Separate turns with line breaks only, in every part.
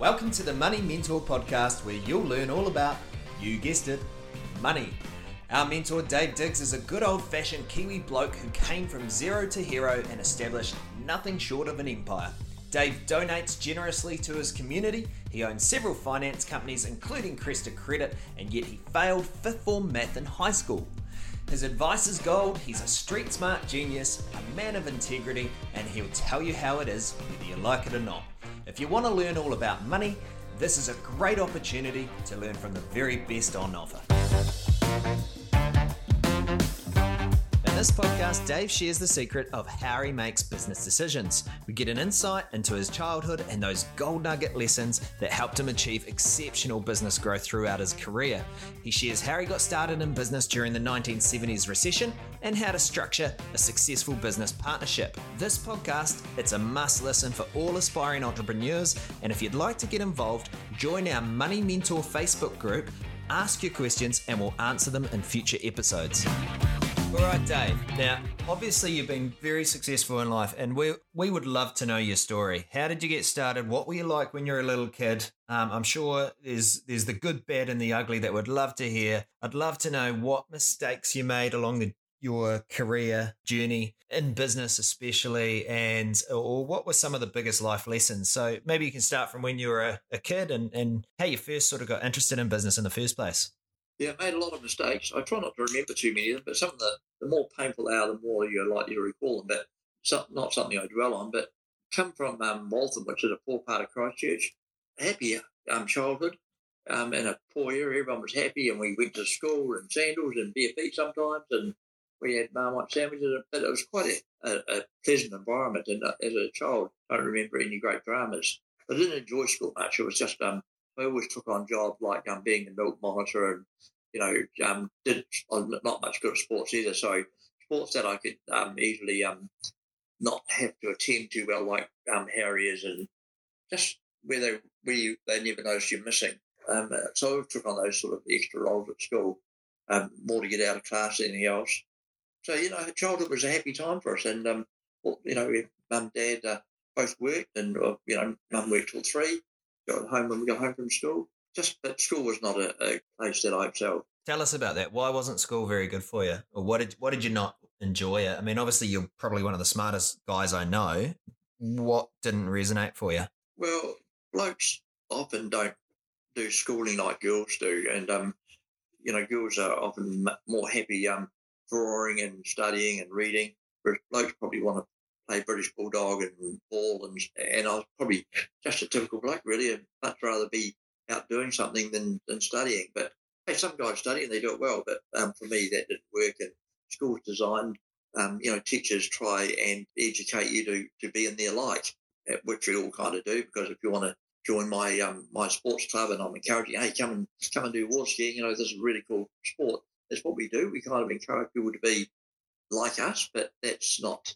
Welcome to the Money Mentor podcast, where you'll learn all about, you guessed it, money. Our mentor Dave Diggs is a good old fashioned Kiwi bloke who came from zero to hero and established nothing short of an empire. Dave donates generously to his community. He owns several finance companies, including Cresta Credit, and yet he failed fifth form math in high school. His advice is gold, he's a street smart genius, a man of integrity, and he'll tell you how it is, whether you like it or not. If you want to learn all about money, this is a great opportunity to learn from the very best on offer. This podcast, Dave shares the secret of how he makes business decisions. We get an insight into his childhood and those gold nugget lessons that helped him achieve exceptional business growth throughout his career. He shares how he got started in business during the 1970s recession and how to structure a successful business partnership. This podcast, it's a must listen for all aspiring entrepreneurs, and if you'd like to get involved, join our Money Mentor Facebook group, ask your questions and we'll answer them in future episodes. All right, Dave. Now, obviously, you've been very successful in life, and we we would love to know your story. How did you get started? What were you like when you were a little kid? Um, I'm sure there's there's the good, bad, and the ugly that we'd love to hear. I'd love to know what mistakes you made along the, your career journey in business, especially, and or what were some of the biggest life lessons. So maybe you can start from when you were a, a kid and and how you first sort of got interested in business in the first place.
Yeah, I made a lot of mistakes. I try not to remember too many of them, but some of the, the more painful they are, the more you're likely to recall them. But some, not something I dwell on, but come from um, Waltham, which is a poor part of Christchurch. Happy um, childhood um, in a poor area. Everyone was happy, and we went to school in sandals and bare feet sometimes, and we had marmite sandwiches. But it was quite a, a, a pleasant environment. And uh, as a child, I don't remember any great dramas. I didn't enjoy school much. It was just um, I always took on jobs like um, being a milk monitor and, you know, um, did not much good at sports either. So sports that I could um, easily um, not have to attend to well, like um, Harriers and just where they, where you, they never notice you're missing. Um, so I took on those sort of extra roles at school, um, more to get out of class than anything else. So, you know, childhood was a happy time for us. And, um, you know, mum, dad uh, both worked and, uh, you know, mum worked till three got home when we got home from school. Just that school was not a, a place that I excelled.
Tell us about that. Why wasn't school very good for you, or what did what did you not enjoy it? I mean, obviously you're probably one of the smartest guys I know. What didn't resonate for you?
Well, blokes often don't do schooling like girls do, and um, you know, girls are often more happy um drawing and studying and reading, whereas blokes probably want to play British Bulldog and ball, and and I was probably just a typical bloke, really. I'd much rather be out doing something than, than studying. But hey, some guys study and they do it well, but um, for me that didn't work. And schools designed, um, you know, teachers try and educate you to, to be in their light, uh, which we all kind of do. Because if you want to join my um, my sports club, and I'm encouraging, hey, come and come and do water skiing. You know, this is a really cool sport. That's what we do. We kind of encourage people to be like us, but that's not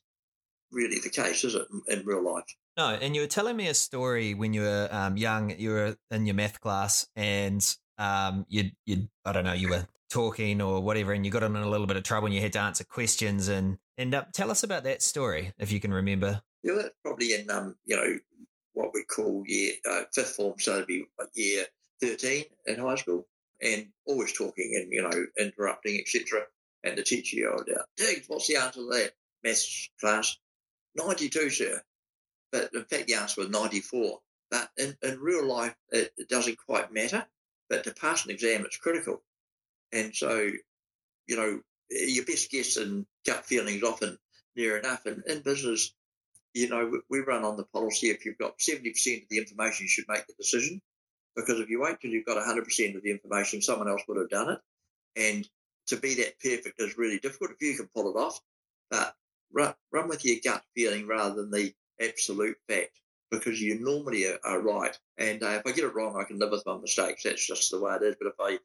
really the case, is it, in, real life?
No, and you were telling me a story when you were um, young. You were in your math class, and um, you you I don't know, you were talking or whatever, and you got in a little bit of trouble, and you had to answer questions. And and uh, tell us about that story if you can remember.
Yeah, that's probably in um, you know what we call year uh, fifth form, so it'd be year thirteen in high school, and always talking and you know interrupting, etc. And the teacher yelled out, "Diggs, what's the answer to that maths class?" 92, sir. But in fact, the answer was 94. But in, in real life, it, it doesn't quite matter. But to pass an exam, it's critical. And so, you know, your best guess and gut feeling is often near enough. And in business, you know, we run on the policy if you've got 70% of the information, you should make the decision. Because if you wait till you've got 100% of the information, someone else would have done it. And to be that perfect is really difficult. If you can pull it off, but run, run with your gut feeling rather than the absolute fact because you normally are, are right. And uh, if I get it wrong, I can live with my mistakes. That's just the way it is. But if I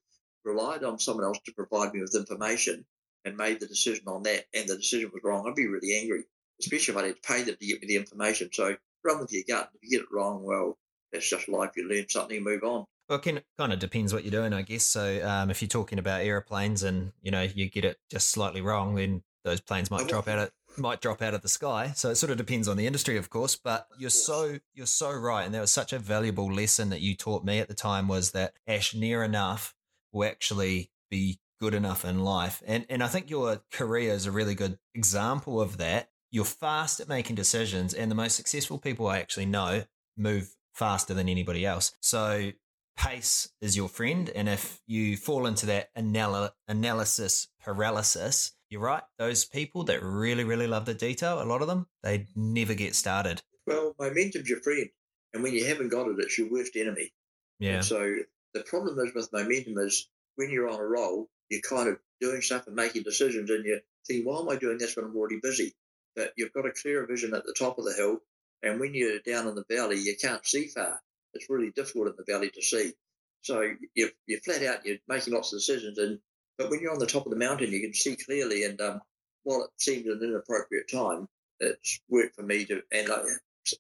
relied on someone else to provide me with information and made the decision on that and the decision was wrong, I'd be really angry, especially if I had to pay them to get me the information. So run with your gut. If you get it wrong, well, that's just life. You learn something and move on.
Well, it can, kind of depends what you're doing, I guess. So um, if you're talking about airplanes and, you know, you get it just slightly wrong, then those planes might drop out of might drop out of the sky. So it sort of depends on the industry, of course. But you're so you're so right, and that was such a valuable lesson that you taught me at the time was that Ash near enough will actually be good enough in life. And and I think your career is a really good example of that. You're fast at making decisions, and the most successful people I actually know move faster than anybody else. So pace is your friend, and if you fall into that anal- analysis paralysis, you're right. Those people that really, really love the detail, a lot of them, they never get started.
Well, momentum's your friend, and when you haven't got it, it's your worst enemy.
Yeah.
And so the problem is with momentum is when you're on a roll, you're kind of doing stuff and making decisions, and you think, why am I doing this when I'm already busy? But you've got a clearer vision at the top of the hill, and when you're down in the valley, you can't see far. It's really difficult in the valley to see. So you're, you're flat out, you're making lots of decisions, and but when you're on the top of the mountain, you can see clearly. And um, while it seemed an inappropriate time, it's worked for me to, and like,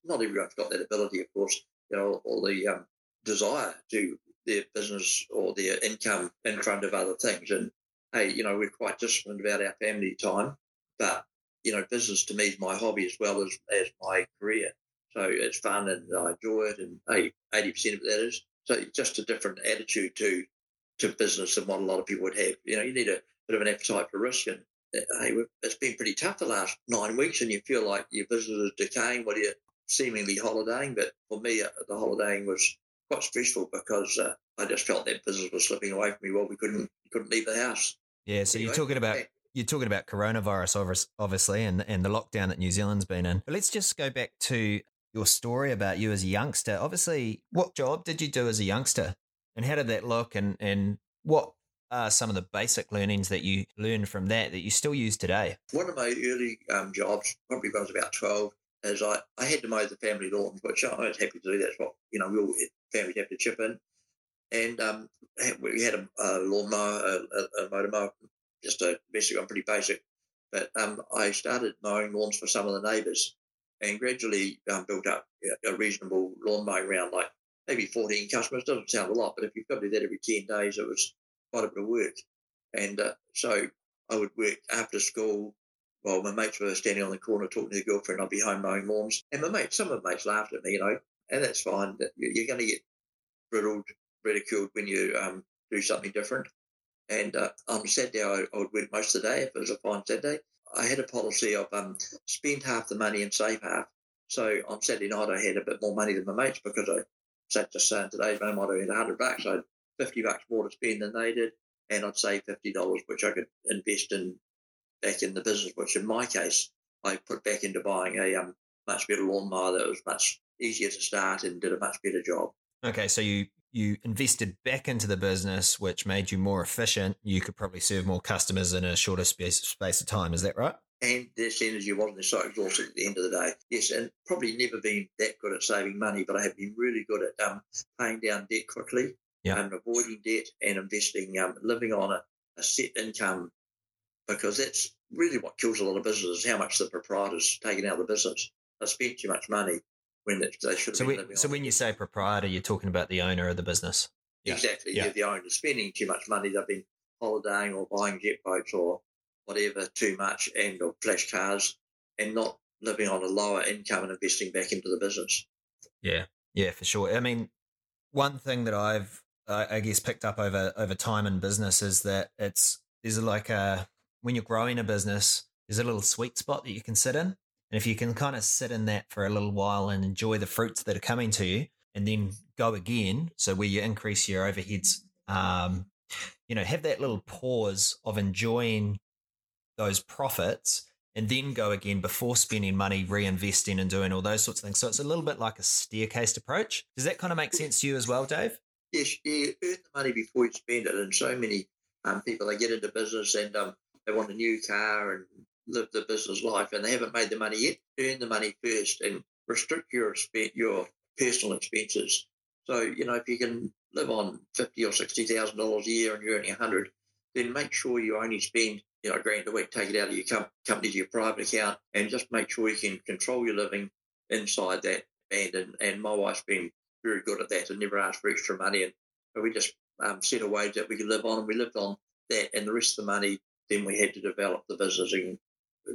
not everyone's got that ability, of course, you know, or the um, desire to their business or their income in front of other things. And hey, you know, we're quite disciplined about our family time, but you know, business to me is my hobby as well as, as my career. So it's fun and I enjoy it, and eighty percent of that is so it's just a different attitude to to business than what a lot of people would have. You know, you need a bit of an appetite for risk, and uh, hey, it's been pretty tough the last nine weeks, and you feel like your business is decaying while you're seemingly holidaying. But for me, uh, the holidaying was quite stressful because uh, I just felt that business was slipping away from me. Well, we couldn't couldn't leave the house.
Yeah, so anyway, you're talking about. You're talking about coronavirus, obviously, and and the lockdown that New Zealand's been in. But let's just go back to your story about you as a youngster. Obviously, what job did you do as a youngster? And how did that look? And and what are some of the basic learnings that you learned from that that you still use today?
One of my early um, jobs, probably when I was about twelve, is I, I had to mow the family lawn, which I was happy to do. That's what you know we all families have to chip in. And um, we had a, a lawnmower, a, a, motor mower, just a basically pretty basic. But um, I started mowing lawns for some of the neighbours, and gradually um, built up a reasonable lawn mowing round, like maybe 14 customers. Doesn't sound a lot, but if you've got to do that every 10 days, it was quite a bit of work. And uh, so I would work after school while my mates were standing on the corner talking to their girlfriend. I'd be home mowing lawns. And my mates, some of my mates laughed at me, you know, and that's fine. You're going to get riddled, ridiculed when you um, do something different. And uh, on Saturday, I, I, would work most of the day if it was a fine Saturday. I had a policy of um, spend half the money and save half. So on Saturday night, I had a bit more money than my mates because I just saying today, I might have had 100 bucks. I had 50 bucks more to spend than they did. And I'd save $50, which I could invest in back in the business, which in my case, I put back into buying a um, much better lawnmower that was much easier to start and did a much better job.
Okay, so you you invested back into the business, which made you more efficient. You could probably serve more customers in a shorter space space of time. Is that right?
And this energy wasn't so exhausted at the end of the day. Yes, and probably never been that good at saving money, but I have been really good at um, paying down debt quickly
yeah.
and avoiding debt and investing, um, living on a, a set income because that's really what kills a lot of businesses, how much the proprietors taking out of the business. They spent too much money when they should have
so
been living
So when you say proprietor, you're talking about the owner of the business.
Yeah. Exactly. Yeah. the owner spending too much money. They've been holidaying or buying jet boats or whatever too much and or flash cars and not living on a lower income and investing back into the business.
Yeah. Yeah, for sure. I mean, one thing that I've I guess picked up over over time in business is that it's there's like a when you're growing a business, there's a little sweet spot that you can sit in. And if you can kind of sit in that for a little while and enjoy the fruits that are coming to you and then go again, so where you increase your overheads, um, you know, have that little pause of enjoying those profits and then go again before spending money, reinvesting and doing all those sorts of things. So it's a little bit like a staircase approach. Does that kind of make sense to you as well, Dave?
Yes, you earn the money before you spend it. And so many um, people, they get into business and um, they want a new car and live the business life and they haven't made the money yet, earn the money first and restrict your your personal expenses. So, you know, if you can live on fifty or sixty thousand dollars a year and you're earning a hundred, then make sure you only spend you know a grand a week. Take it out of your com- company to your private account, and just make sure you can control your living inside that band. And, and my wife's been very good at that and never asked for extra money. And we just um, set a wage that we could live on, and we lived on that. And the rest of the money, then we had to develop the business and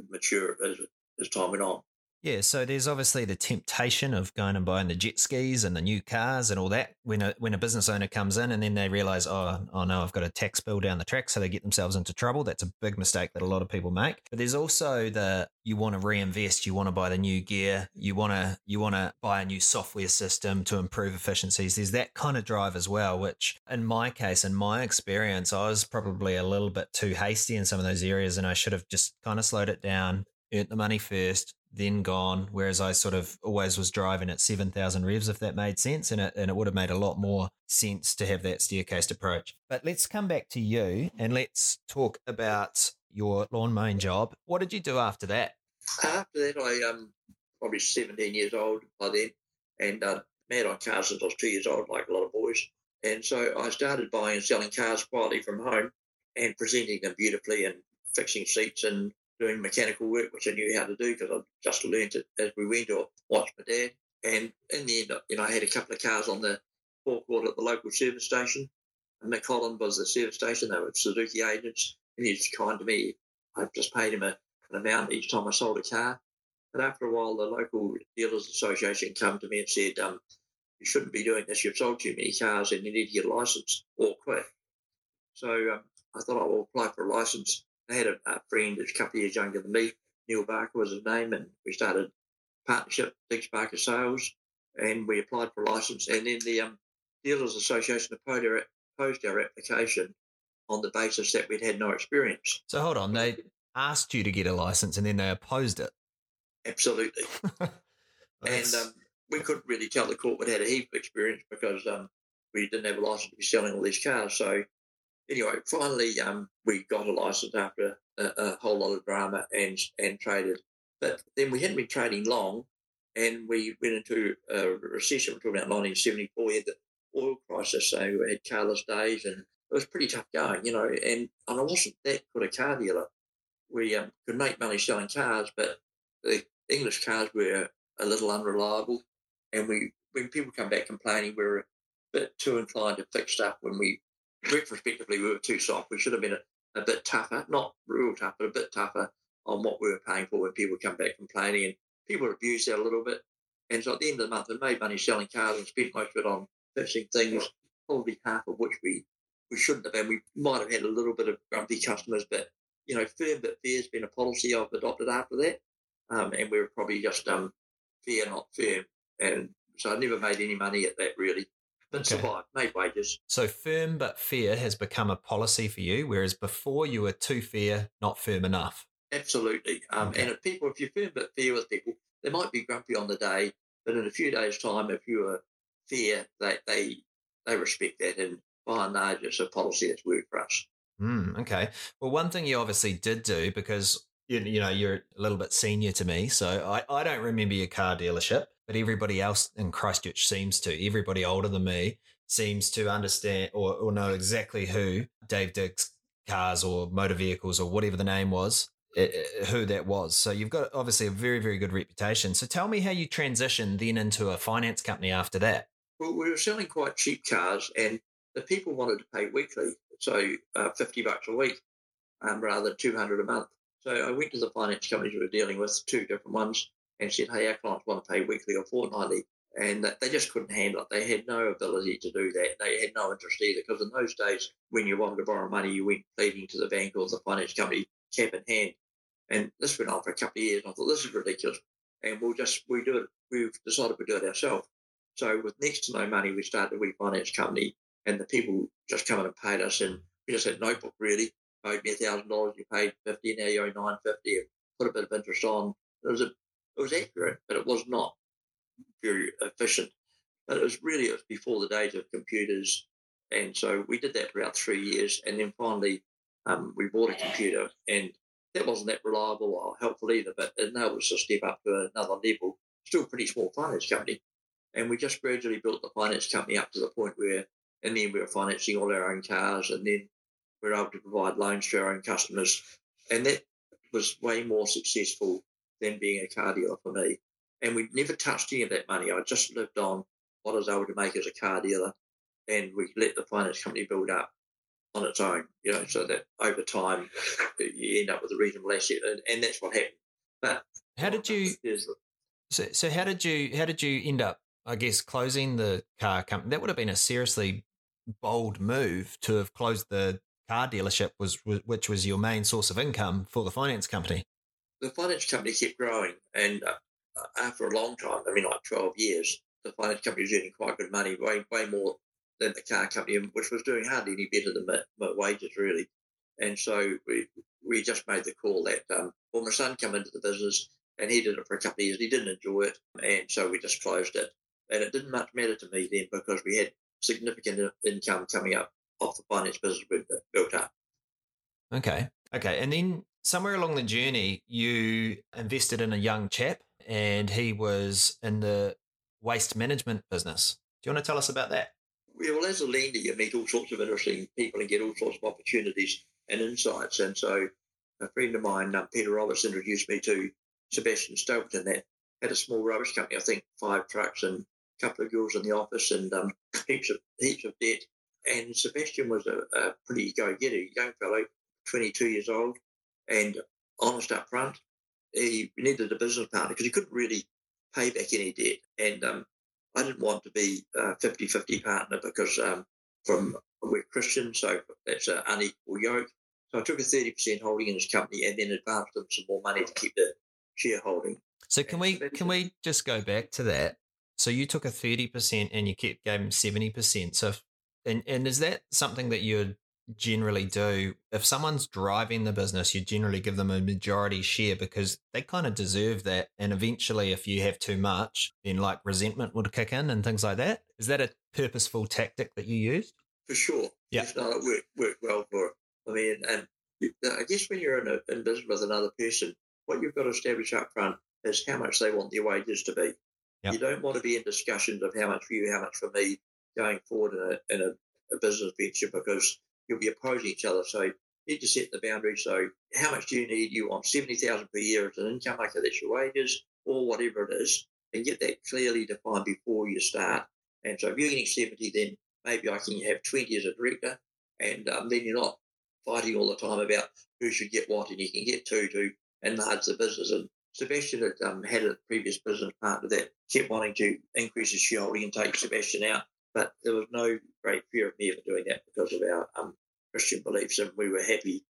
mature as as time went on.
Yeah, so there's obviously the temptation of going and buying the jet skis and the new cars and all that when a when a business owner comes in and then they realize, oh, oh no, I've got a tax bill down the track, so they get themselves into trouble. That's a big mistake that a lot of people make. But there's also the you want to reinvest, you want to buy the new gear, you want to you want to buy a new software system to improve efficiencies. There's that kind of drive as well, which in my case, in my experience, I was probably a little bit too hasty in some of those areas and I should have just kind of slowed it down, earned the money first, then gone. Whereas I sort of always was driving at 7,000 revs, if that made sense. And it, and it would have made a lot more sense to have that staircased approach. But let's come back to you and let's talk about your lawn mowing job. What did you do after that?
After that, I um probably 17 years old by then and uh, mad on cars since I was two years old, like a lot of boys. And so I started buying and selling cars quietly from home and presenting them beautifully and fixing seats and doing mechanical work, which I knew how to do because I just learned it as we went or watched my dad. And in the end, you know, I had a couple of cars on the forecourt at the local service station. And Mick Holland was the service station. They were Suzuki agents. And he was kind to me. I just paid him a, an amount each time I sold a car. And after a while, the local dealers association came to me and said, um, you shouldn't be doing this. You've sold too many cars and you need to get a license or quit. So um, I thought I will apply for a license I had a, a friend that's a couple of years younger than me. Neil Barker was his name, and we started partnership, Diggs Barker Sales, and we applied for a license. And then the um, Dealers Association opposed our application on the basis that we'd had no experience.
So hold on, they asked you to get a license, and then they opposed it.
Absolutely. and um, we couldn't really tell the court we'd had a heap of experience because um, we didn't have a license to be selling all these cars. So anyway, finally, um, we got a license after a, a, whole lot of drama and and traded. But then we hadn't been trading long, and we went into a recession. We're talking about 1974. We had the oil crisis, so we had carless days, and it was pretty tough going, you know. And, and I wasn't that good a car dealer. We um, could make money selling cars, but the English cars were a little unreliable. And we, when people come back complaining, we we're a bit too inclined to fix stuff when we retrospectively, we were too soft. We should have been a, a bit tougher, not real tough, but a bit tougher on what we were paying for when people come back complaining. And people abused that a little bit. And so at the end of the month, we made money selling cars and spent most of it on fixing things, probably half of which we, we shouldn't have. And we might have had a little bit of grumpy customers, but, you know, firm but fair has been a policy I've adopted after that. Um, and we were probably just um, fair, not firm. And so I never made any money at that really and okay. survive, made wages.
So firm but fair has become a policy for you, whereas before you were too fair, not firm enough.
Absolutely. Um, okay. And if people, if you're firm but fair with people, they might be grumpy on the day, but in a few days' time, if you are fair, they they they respect that, and by and large, it's a policy that's worked for us.
Mm, okay. Well, one thing you obviously did do because you, you know you're a little bit senior to me, so I, I don't remember your car dealership but everybody else in Christchurch seems to. Everybody older than me seems to understand or, or know exactly who Dave Diggs cars or motor vehicles or whatever the name was, who that was. So you've got obviously a very, very good reputation. So tell me how you transitioned then into a finance company after that.
Well, we were selling quite cheap cars and the people wanted to pay weekly. So uh, 50 bucks a week um, rather than 200 a month. So I went to the finance companies we were dealing with, two different ones, and said, hey, our clients want to pay weekly or fortnightly. And they just couldn't handle it. They had no ability to do that. They had no interest either, because in those days, when you wanted to borrow money, you went pleading to the bank or the finance company cap in hand. And this went on for a couple of years. And I thought, this is ridiculous. And we'll just, we do it, we've decided we do it ourselves. So with next to no money, we started a refinance company and the people just come in and paid us. And we just had notebook really, paid me a thousand dollars, you paid 50, now you owe 950 put a bit of interest on. It was a it was accurate, but it was not very efficient. But it was really it was before the days of computers, and so we did that for about three years, and then finally um, we bought a computer, and that wasn't that reliable or helpful either. But it enabled us to step up to another level. Still pretty small finance company, and we just gradually built the finance company up to the point where, and then we were financing all our own cars, and then we were able to provide loans to our own customers, and that was way more successful than being a car dealer for me. And we never touched any of that money. I just lived on what I was able to make as a car dealer, and we let the finance company build up on its own. You know, so that over time you end up with a reasonable asset, and, and that's what happened. But
How did you? So, so how did you how did you end up? I guess closing the car company. That would have been a seriously bold move to have closed the car dealership, was which was your main source of income for the finance company.
The finance company kept growing, and uh, after a long time, I mean, like twelve years, the finance company was earning quite good money, way way more than the car company, which was doing hardly any better than my, my wages, really. And so we we just made the call that um, well, my son come into the business and he did it for a couple of years. He didn't enjoy it, and so we just closed it. And it didn't much matter to me then because we had significant income coming up off the finance business we've built up.
Okay, okay, and then somewhere along the journey, you invested in a young chap, and he was in the waste management business. Do you want to tell us about that?
Well, as a lender, you meet all sorts of interesting people and get all sorts of opportunities and insights. And so, a friend of mine, um, Peter Roberts, introduced me to Sebastian Stapleton that had a small rubbish company, I think five trucks and a couple of girls in the office and um, heaps of heaps of debt. And Sebastian was a, a pretty go-getter, young fellow, 22 years old, and honest up front. He needed a business partner because he couldn't really pay back any debt. And um, I didn't want to be a 50-50 partner because um, from we're Christian, so that's an unequal yoke. So I took a 30% holding in his company and then advanced him some more money to keep the shareholding.
So can we can we just go back to that? So you took a thirty percent and you kept gave him seventy percent. So and and is that something that you'd generally do if someone's driving the business? You generally give them a majority share because they kind of deserve that. And eventually, if you have too much, then like resentment would kick in and things like that. Is that a purposeful tactic that you used?
For sure.
Yeah.
Not, it uh, worked, worked well for. I mean, and I guess when you're in, a, in business with another person, what you've got to establish up front is how much they want their wages to be. Yep. You don't want to be in discussions of how much for you, how much for me going forward in a, in a, a business venture because you'll be opposing each other. So you need to set the boundaries. So how much do you need? You want 70000 per year as an income, okay, that's your wages or whatever it is, and get that clearly defined before you start. And so if you're getting 70, then maybe I can have 20 as a director, and um, then you're not fighting all the time about who should get what, and you can get two to enlarge the business. And Sebastian had um, had a previous business partner that kept wanting to increase his shareholding and take Sebastian out, but there was no great fear of me ever doing that because of our um, Christian beliefs, and we were happy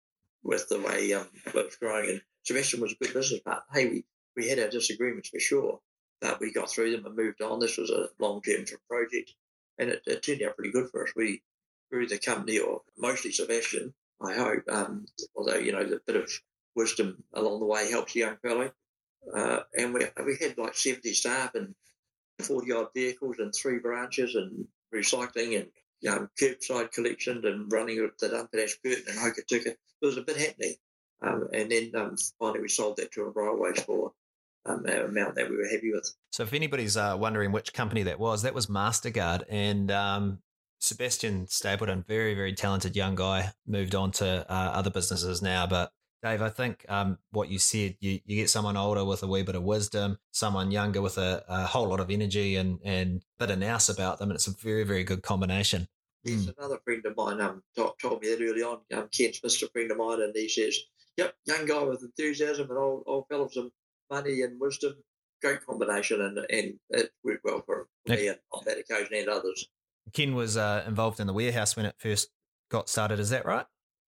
with the way um, it was growing. And Sebastian was a good business partner. Hey, we, we had our disagreements for sure, but we got through them and moved on. This was a long-term project, and it, it turned out pretty good for us. We grew the company, or mostly Sebastian, I hope, um, although, you know, the bit of wisdom along the way helps a young fellow. Uh, and we, we had like 70 staff and 40 odd vehicles and three branches and recycling and you know, curbside collection and running the dump at Ashburton and Hokitika. It was a bit happening. Um, and then um, finally we sold that to a railway for um, amount that we were happy with.
So if anybody's uh, wondering which company that was, that was Masterguard. And um, Sebastian Stapleton, very, very talented young guy, moved on to uh, other businesses now, but Dave, I think um, what you said, you, you get someone older with a wee bit of wisdom, someone younger with a, a whole lot of energy and, and bit of nous about them. And it's a very, very good combination.
Yes, mm. another friend of mine um, told, told me that early on. Um, Ken Smith's a friend of mine, and he says, Yep, young guy with enthusiasm and old, old fellow with some money and wisdom. Great combination, and, and it worked well for me on that occasion and others.
Ken was uh, involved in the warehouse when it first got started, is that right?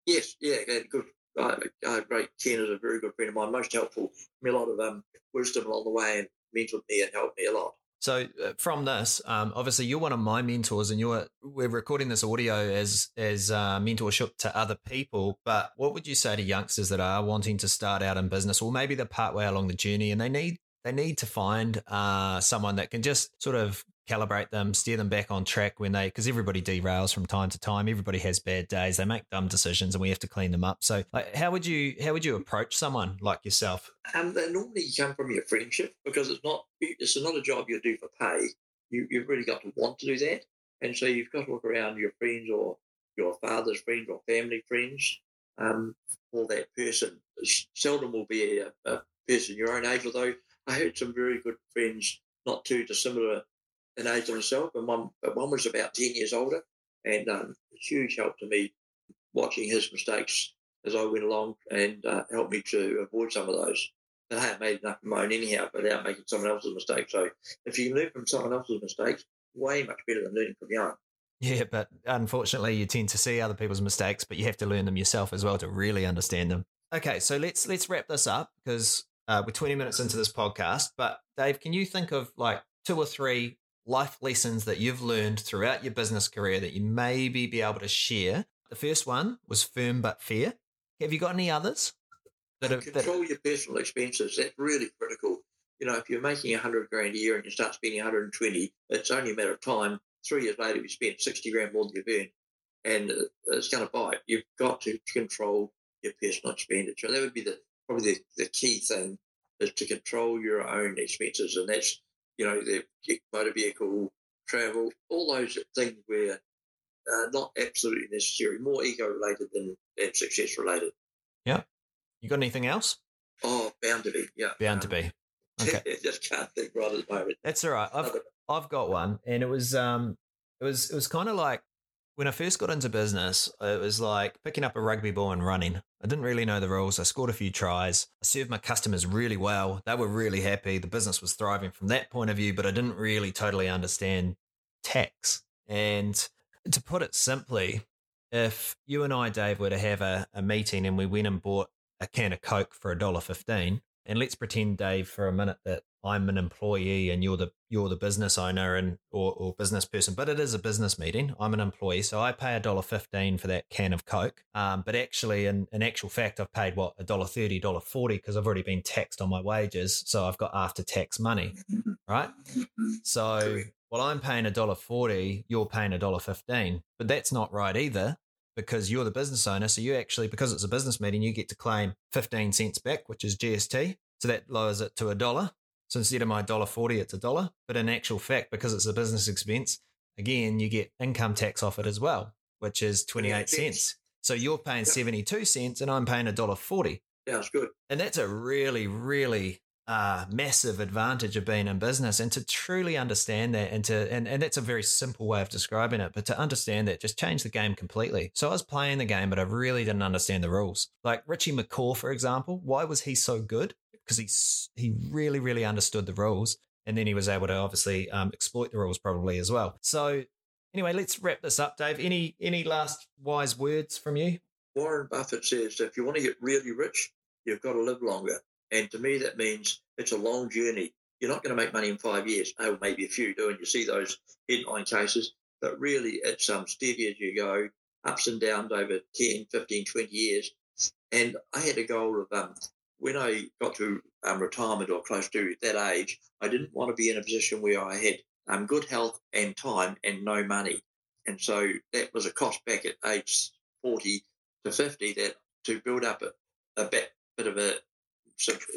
Yes, yeah, good uh, uh, great Ken is a very good friend of mine, most helpful, me a lot of um, wisdom along the way and mentored me and helped me a lot.
So uh, from this, um, obviously you're one of my mentors, and you're we're recording this audio as as uh, mentorship to other people. But what would you say to youngsters that are wanting to start out in business, or maybe they're partway along the journey and they need they need to find uh, someone that can just sort of calibrate them, steer them back on track when they, because everybody derails from time to time. Everybody has bad days. They make dumb decisions, and we have to clean them up. So, like, how would you how would you approach someone like yourself?
Um, they normally come from your friendship because it's not it's not a job you do for pay. You you've really got to want to do that, and so you've got to look around your friends or your father's friends or family friends um, for that person. Seldom will be a, a person your own age, although I had some very good friends, not too dissimilar in age of myself, and one, one was about 10 years older, and um, huge help to me watching his mistakes as I went along and uh, helped me to avoid some of those. that I have made enough of my own anyhow without making someone else's mistake. So if you learn from someone else's mistakes, way much better than learning from your own.
Yeah, but unfortunately, you tend to see other people's mistakes, but you have to learn them yourself as well to really understand them. Okay, so let's let's wrap this up because uh, we're 20 minutes into this podcast. But Dave, can you think of like two or three life lessons that you've learned throughout your business career that you maybe be able to share? The first one was firm but fair. Have you got any others?
That have, Control that... your personal expenses. That's really critical. You know, if you're making 100 grand a year and you start spending 120, it's only a matter of time three years later, you spent 60 grand more than you've earned, and uh, it's going to bite. You've got to control your personal expenditure. That would be the probably the, the key thing is to control your own expenses, and that's you know the motor vehicle, travel, all those things where uh, not absolutely necessary, more ego related than, than success related.
Yeah. You got anything else?
Oh, bound to be. Yeah.
Bound um, to be.
Okay. just can't think right at the moment.
That's all right. I've, I've got one, and it was um, it was it was kind of like when I first got into business. It was like picking up a rugby ball and running. I didn't really know the rules. I scored a few tries. I served my customers really well. They were really happy. The business was thriving from that point of view, but I didn't really totally understand tax. And to put it simply, if you and I, Dave, were to have a, a meeting and we went and bought a can of Coke for a dollar fifteen, and let's pretend, Dave, for a minute that I'm an employee and you're the you're the business owner and or, or business person, but it is a business meeting. I'm an employee, so I pay a dollar fifteen for that can of Coke. Um, but actually, in, in actual fact, I've paid what a dollar thirty, dollar forty because I've already been taxed on my wages, so I've got after tax money, right? So while I'm paying a dollar forty, you're paying a dollar fifteen, but that's not right either because you're the business owner. So you actually, because it's a business meeting, you get to claim 15 cents back, which is GST. So that lowers it to a dollar. So instead of my dollar forty, it's a dollar. But in actual fact, because it's a business expense, again, you get income tax off it as well, which is 28 cents. So you're paying yep. 72 cents and I'm paying a dollar 40.
Yeah, it's good.
And that's a really, really uh, massive advantage of being in business and to truly understand that and to and, and that's a very simple way of describing it but to understand that just change the game completely so i was playing the game but i really didn't understand the rules like richie mccaw for example why was he so good because he he really really understood the rules and then he was able to obviously um, exploit the rules probably as well so anyway let's wrap this up dave any any last wise words from you
warren buffett says if you want to get really rich you've got to live longer and to me, that means it's a long journey. You're not going to make money in five years. Oh, maybe a few do, and you see those headline cases. But really, it's um, steady as you go, ups and downs over 10, 15, 20 years. And I had a goal of um, when I got to um, retirement or close to that age, I didn't want to be in a position where I had um, good health and time and no money. And so that was a cost back at age 40 to 50 that to build up a, a bit, bit of a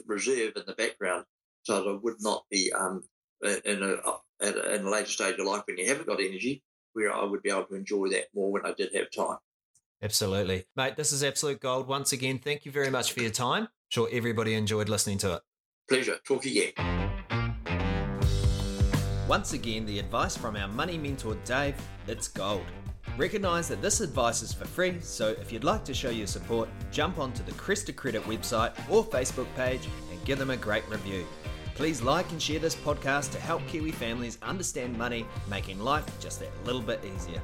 reserve in the background so that I would not be um, in, a, at a, in a later stage of life when you haven't got energy, where I would be able to enjoy that more when I did have time.
Absolutely. Mate, this is absolute gold. Once again, thank you very much for your time. I'm sure everybody enjoyed listening to it.
Pleasure. Talk again.
Once again, the advice from our money mentor, Dave, it's gold. Recognise that this advice is for free, so if you'd like to show your support, jump onto the Cresta Credit website or Facebook page and give them a great review. Please like and share this podcast to help Kiwi families understand money, making life just that little bit easier.